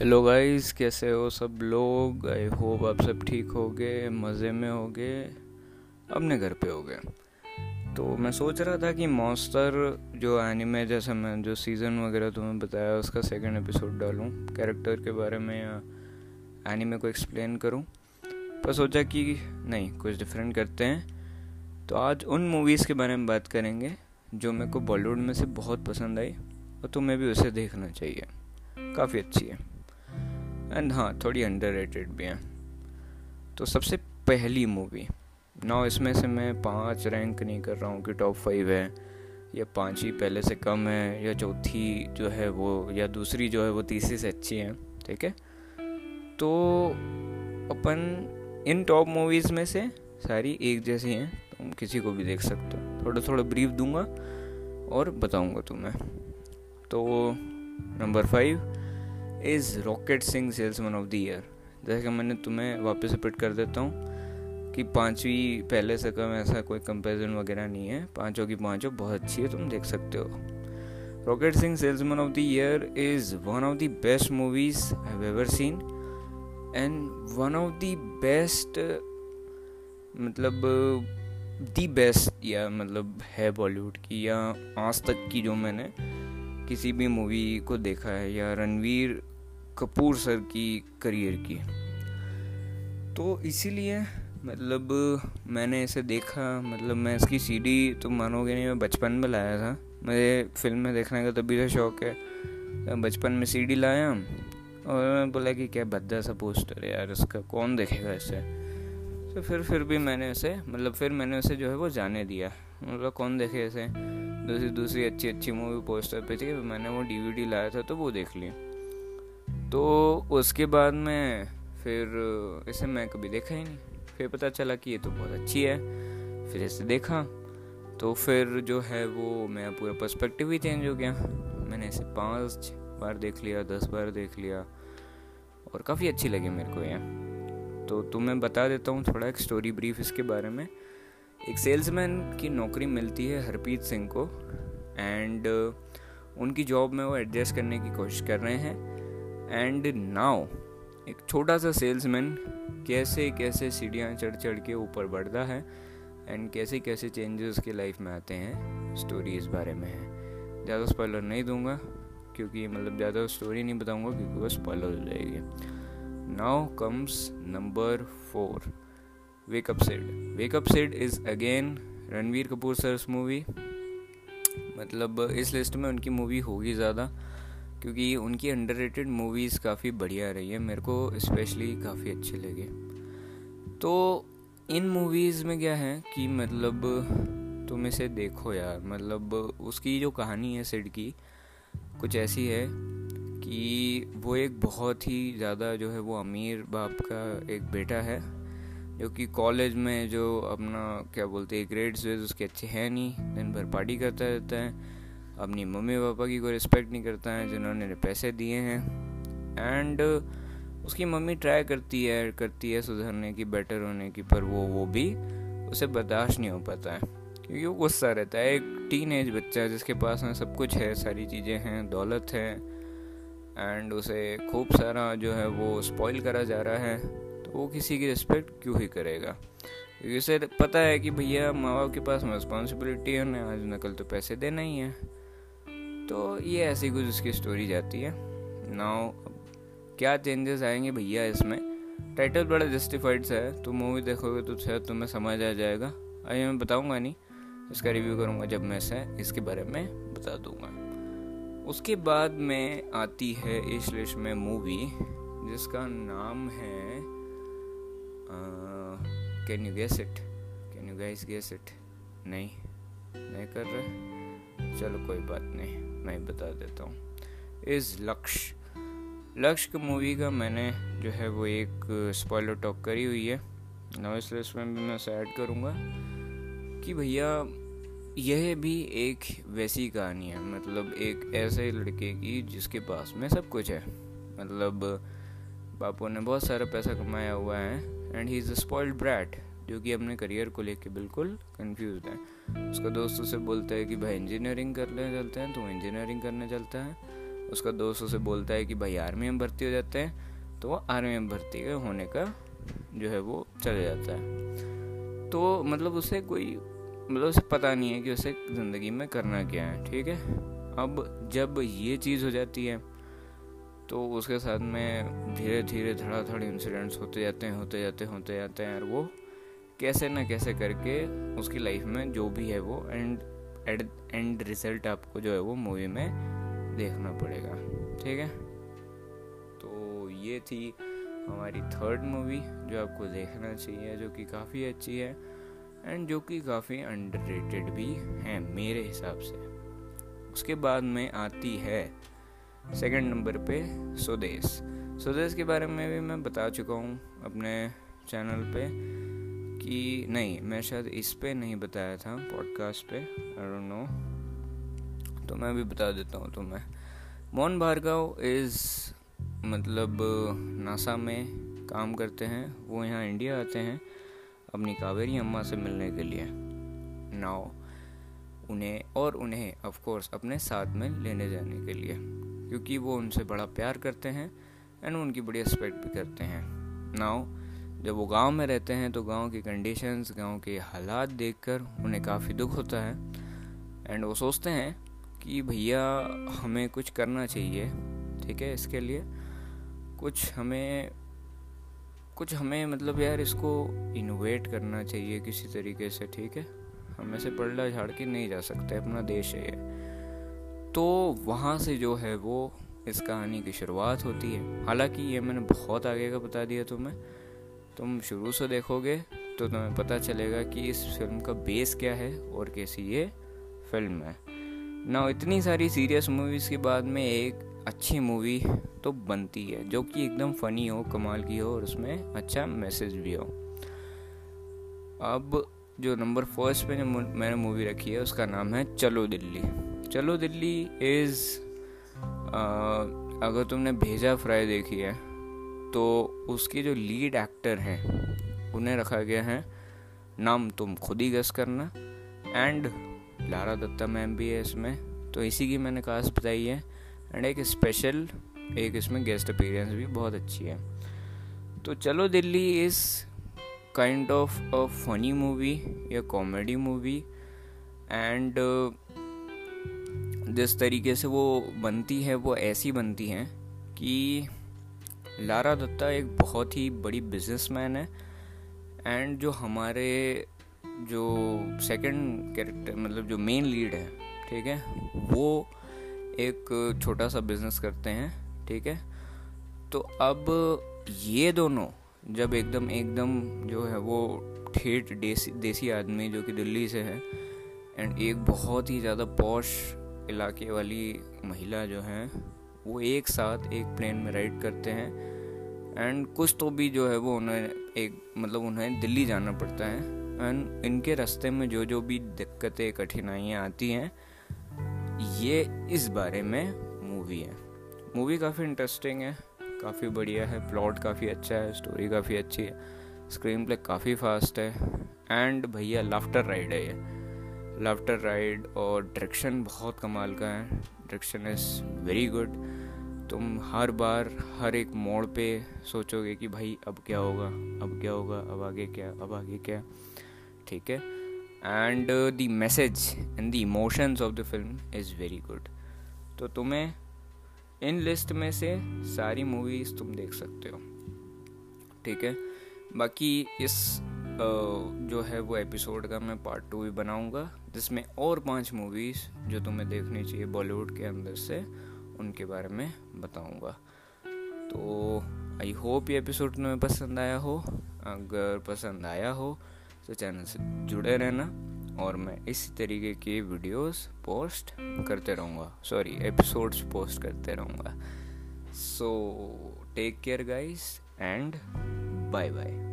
Hello guys कैसे हो सब लोग? आई होप आप सब ठीक हो गए मज़े में हो गए अपने घर पे हो गए तो मैं सोच रहा था कि मॉन्स्टर जो एनिमे जैसे मैं, जो सीज़न वगैरह तुम्हें बताया, उसका सेकंड एपिसोड डालूं कैरेक्टर के बारे में या एनिमे को एक्सप्लेन करूँ। पर सोचा कि नहीं, कुछ डिफरेंट करते हैं। तो आज उन मूवीज़ के बारे में बात करेंगे, जो मेरे को बॉलीवुड में से बहुत पसंद आई, और तुम्हें भी उसे देखना चाहिए। काफ़ी अच्छी है। एंड हाँ थोड़ी अंडर भी हैं। तो सबसे पहली मूवी ना इसमें से मैं पाँच रैंक नहीं कर रहा हूँ कि टॉप फाइव है, या पाँच ही पहले से कम है, या चौथी जो है वो, या दूसरी जो है वो तीसरी से अच्छी है, ठीक है? तो अपन इन टॉप मूवीज़ में से सारी एक जैसी हैं तुम किसी को भी देख सकते हो। थोड़ा थोड़ा ब्रीफ दूँगा और बताऊँगा तुम्हें। तो number five is Rocket Singh salesman of the year जैसे कि मैंने तुम्हें वापस रिपीट कर देता हूँ कि पांचवी पहले से कम ऐसा कोई कंपेरिजन वगैरह नहीं है। पाँचों की पाँचों बहुत अच्छी है, तुम देख सकते हो। Rocket Singh salesman of the year is one of the best movies I ever seen and one of the best मतलब दी बेस्ट या मतलब है बॉलीवुड की, या आज तक की जो मैंने किसी भी मूवी को देखा है, या रणवीर कपूर सर की करियर की तो इसीलिए मतलब मैंने इसे देखा मतलब मैं इसकी सीडी तो मानोगे नहीं, मैं बचपन में लाया था। मुझे फ़िल्म में देखने का तभी से शौक है। बचपन में सीडी लाया और मैं बोला कि क्या भद्दा सा पोस्टर है यार, इसका कौन देखेगा इसे? तो फिर फिर भी मैंने उसे मतलब फिर मैंने उसे जो है वो जाने दिया। मतलब कौन देखे इसे? दूसरी दूसरी अच्छी अच्छी मूवी पोस्टर पे थी मैंने वो डीवीडी लाया था तो वो देख ली। तो उसके बाद में फिर इसे मैं कभी देखा ही नहीं। फिर पता चला कि ये तो बहुत अच्छी है। फिर इसे देखा तो फिर जो है वो मेरा पूरा पर्सपेक्टिव ही चेंज हो गया। मैंने इसे पाँच बार देख लिया, दस बार देख लिया, और काफ़ी अच्छी लगी मेरे को ये। तो तुम्हें बता देता हूँ थोड़ा एक स्टोरी ब्रीफ इसके बारे में। एक सेल्समैन की नौकरी मिलती है हरप्रीत सिंह को एंड उनकी जॉब में वो एडजस्ट करने की कोशिश कर रहे हैं। एंड नाउ एक छोटा सा सेल्समैन कैसे कैसे सीढ़ियाँ चढ़ चढ़ के ऊपर बढ़ता है एंड कैसे कैसे चेंजेस उसकी लाइफ में आते हैं स्टोरी इस बारे में है। ज़्यादा स्पॉइलर नहीं दूँगा, क्योंकि मतलब ज़्यादा स्टोरी नहीं बताऊँगा, क्योंकि वो स्पॉइलर हो जाएगी। Now comes number four wake up Sid wake up Sid is again Ranbir Kapoor sir's movie मतलब इस लिस्ट में उनकी मूवी होगी ज़्यादा। क्योंकि उनकी अंडर मूवीज़ काफ़ी बढ़िया रही है, मेरे को स्पेशली काफ़ी अच्छे लगे तो इन मूवीज़ में क्या है कि मतलब तुम इसे देखो यार मतलब उसकी जो कहानी है सिड की, कुछ ऐसी है कि वो एक बहुत ही ज़्यादा जो है वो अमीर बाप का एक बेटा है, जो कि कॉलेज में जो अपना, क्या बोलते हैं ग्रेड्स वेज उसके अच्छे हैं नहीं, दिन भर पार्टी करता रहता है। अपनी मम्मी पापा की कोई रिस्पेक्ट नहीं करता है, जिन्होंने पैसे दिए हैं। एंड उसकी मम्मी ट्राई करती है करती है सुधरने की बेटर होने की, पर वो वो भी उसे बर्दाश्त नहीं हो पाता है। क्योंकि वो गुस्सा रहता है। एक टीन एज बच्चा जिसके पास में सब कुछ है, सारी चीज़ें हैं, दौलत है एंड उसे खूब सारा जो है वो स्पॉइल करा जा रहा है तो वो किसी की रिस्पेक्ट क्यों ही करेगा? क्योंकि उसे पता है कि भैया माँ बाप के पास रिस्पॉन्सिबिलिटी है, उन्हें आज नकल तो पैसे देना ही है। तो ये ऐसी कुछ उसकी स्टोरी जाती है। नाउ क्या चेंजेस आएँगे भैया इसमें? टाइटल बड़ा जस्टिफाइड सा है। तो मूवी देखोगे तो शायद तुम्हें समझ आ जाएगा। अभी मैं बताऊँगा नहीं। इसका रिव्यू करूँगा जब मैं इसे इसके बारे में बता दूँगा। उसके बाद में आती है इस में मूवी जिसका नाम है can you guess it can you guys guess it नहीं। नहीं कर रहे? चलो, कोई बात नहीं। मैं बता देता हूँ। इस लक्ष्य लक्ष्य मूवी का मैंने जो है वो एक स्पॉइलर टॉक करी हुई है। नॉइस लिस्ट में भी मैं ऐड करूँगा कि भैया, यह भी एक वैसी कहानी है। मतलब एक ऐसे लड़के की जिसके पास में सब कुछ है। मतलब बापू ने बहुत सारा पैसा कमाया हुआ है and he is a spoiled brat जो कि अपने करियर को लेके बिल्कुल कंफ्यूज है। उसका दोस्त उसे बोलता है कि भाई इंजीनियरिंग करने चलते हैं तो इंजीनियरिंग करने चलता है। उसका दोस्त उसे बोलता है कि भाई आर्मी में भर्ती हो जाते हैं तो वो आर्मी में भर्ती होने का जो है वो चले जाता है। तो मतलब उसे कोई मतलब उसे पता नहीं है कि उसे ज़िंदगी में करना क्या है, ठीक है? अब जब ये चीज़ हो जाती है तो उसके साथ में धीरे धीरे धड़ाधड़ इंसिडेंट्स होते जाते हैं, होते जाते होते जाते हैं, और वो कैसे ना कैसे करके उसकी लाइफ में जो भी है वो एंड एड एंड रिज़ल्ट आपको जो है वो मूवी में देखना पड़ेगा। ठीक है? तो ये थी हमारी थर्ड मूवी जो आपको देखना चाहिए, जो कि काफ़ी अच्छी है एंड जो कि काफ़ी अंडररेटेड भी है मेरे हिसाब से। उसके बाद में आती है सेकंड नंबर पे स्वदेश। स्वदेश के बारे में भी मैं बता चुका हूँ अपने चैनल पे। कि नहीं, मैं शायद इस पे नहीं बताया था पॉडकास्ट पे आई डोंट नो तो मैं भी बता देता हूँ तुम्हें। मोहन भार्गव इज़ मतलब नासा में काम करते हैं, वो यहाँ इंडिया आते हैं, अपनी कावेरी अम्मा से मिलने के लिए। नाव उन्हें, और उन्हें ऑफ़ कोर्स अपने साथ में लेने जाने के लिए, क्योंकि वो उनसे बड़ा प्यार करते हैं एंड उनकी बड़ी रिस्पेक्ट भी करते हैं। नाव जब वो गाँव में रहते हैं तो गाँव की कंडीशंस गाँव के हालात देखकर उन्हें काफ़ी दुख होता है। एंड वो सोचते हैं कि भैया, हमें कुछ करना चाहिए, ठीक है, इसके लिए। कुछ हमें कुछ हमें मतलब यार इसको इनोवेट करना चाहिए किसी तरीके से, ठीक है। हम ऐसे पड़ला झाड़ के नहीं जा सकते, अपना देश है तो वहाँ से जो है वो इस कहानी की शुरुआत होती है। हालाँकि ये मैंने बहुत आगे का बता दिया तुम्हें तुम शुरू से देखोगे तो तुम्हें पता चलेगा कि इस फ़िल्म का बेस क्या है और कैसी ये फ़िल्म है। ना इतनी सारी सीरियस मूवीज़ के बाद में एक अच्छी मूवी तो बनती है, जो कि एकदम फ़नी हो, कमाल की हो और उसमें अच्छा मैसेज भी हो। अब जो नंबर फ़र्स्ट पे मैंने मूवी रखी है, उसका नाम है चलो दिल्ली। चलो दिल्ली इज़ अगर तुमने भेजा फ्राई देखी है तो उसके जो लीड एक्टर हैं, उन्हें रखा गया है नाम तुम खुद ही गस करना एंड लारा दत्ता मैम भी है इसमें। तो इसी की मैंने कास्ट बताई है एंड एक स्पेशल एक इसमें गेस्ट अपीयरेंस भी बहुत अच्छी है। तो चलो Delhi is kind of a funny movie या कॉमेडी मूवी एंड जिस तरीके से वो बनती है, वो ऐसी बनती हैं कि लारा दत्ता एक बहुत ही बड़ी बिजनेसमैन है एंड जो हमारे जो सेकंड कैरेक्टर मतलब जो मेन लीड है, ठीक है, वो एक छोटा सा बिज़नेस करते हैं, ठीक है। तो अब ये दोनों, जब एकदम एकदम जो है वो ठेठ देसी देसी आदमी जो कि दिल्ली से है एंड एक बहुत ही ज़्यादा पॉश इलाके वाली महिला जो है वो एक साथ एक प्लेन में राइड करते हैं। एंड कुछ तो भी जो है वो उन्हें एक मतलब उन्हें दिल्ली जाना पड़ता है। एंड इनके रास्ते में जो जो भी दिक्कतें, कठिनाइयाँ आती हैं, ये इस बारे में मूवी है। मूवी काफ़ी इंटरेस्टिंग है, काफ़ी बढ़िया है प्लॉट काफ़ी अच्छा है स्टोरी काफ़ी अच्छी है स्क्रीन प्ले काफ़ी फास्ट है। एंड भैया लाफ्टर राइड है ये। लाफ्टर राइड और डायरेक्शन बहुत कमाल का है। डायरेक्शन इज़ वेरी गुड तुम हर बार, हर एक मोड़ पे सोचोगे कि भाई, अब क्या होगा? अब क्या होगा? अब आगे क्या? अब आगे क्या? ठीक है? And the message and the emotions of the film is very good तो तुम्हें इन लिस्ट में से सारी मूवीज़ तुम देख सकते हो। ठीक है? बाकी इस जो है वो एपिसोड का मैं पार्ट टू भी बनाऊँगा, जिसमें और पाँच मूवीज़ जो तुम्हें देखनी चाहिए बॉलीवुड के अंदर से, उनके बारे में बताऊँगा। तो आई होप ये एपिसोड तुम्हें पसंद आया हो। अगर पसंद आया हो तो चैनल से जुड़े रहना, और मैं इसी तरीके के वीडियोस पोस्ट करते रहूँगा। सॉरी एपिसोड्स पोस्ट करते रहूँगा। So take care guys and bye bye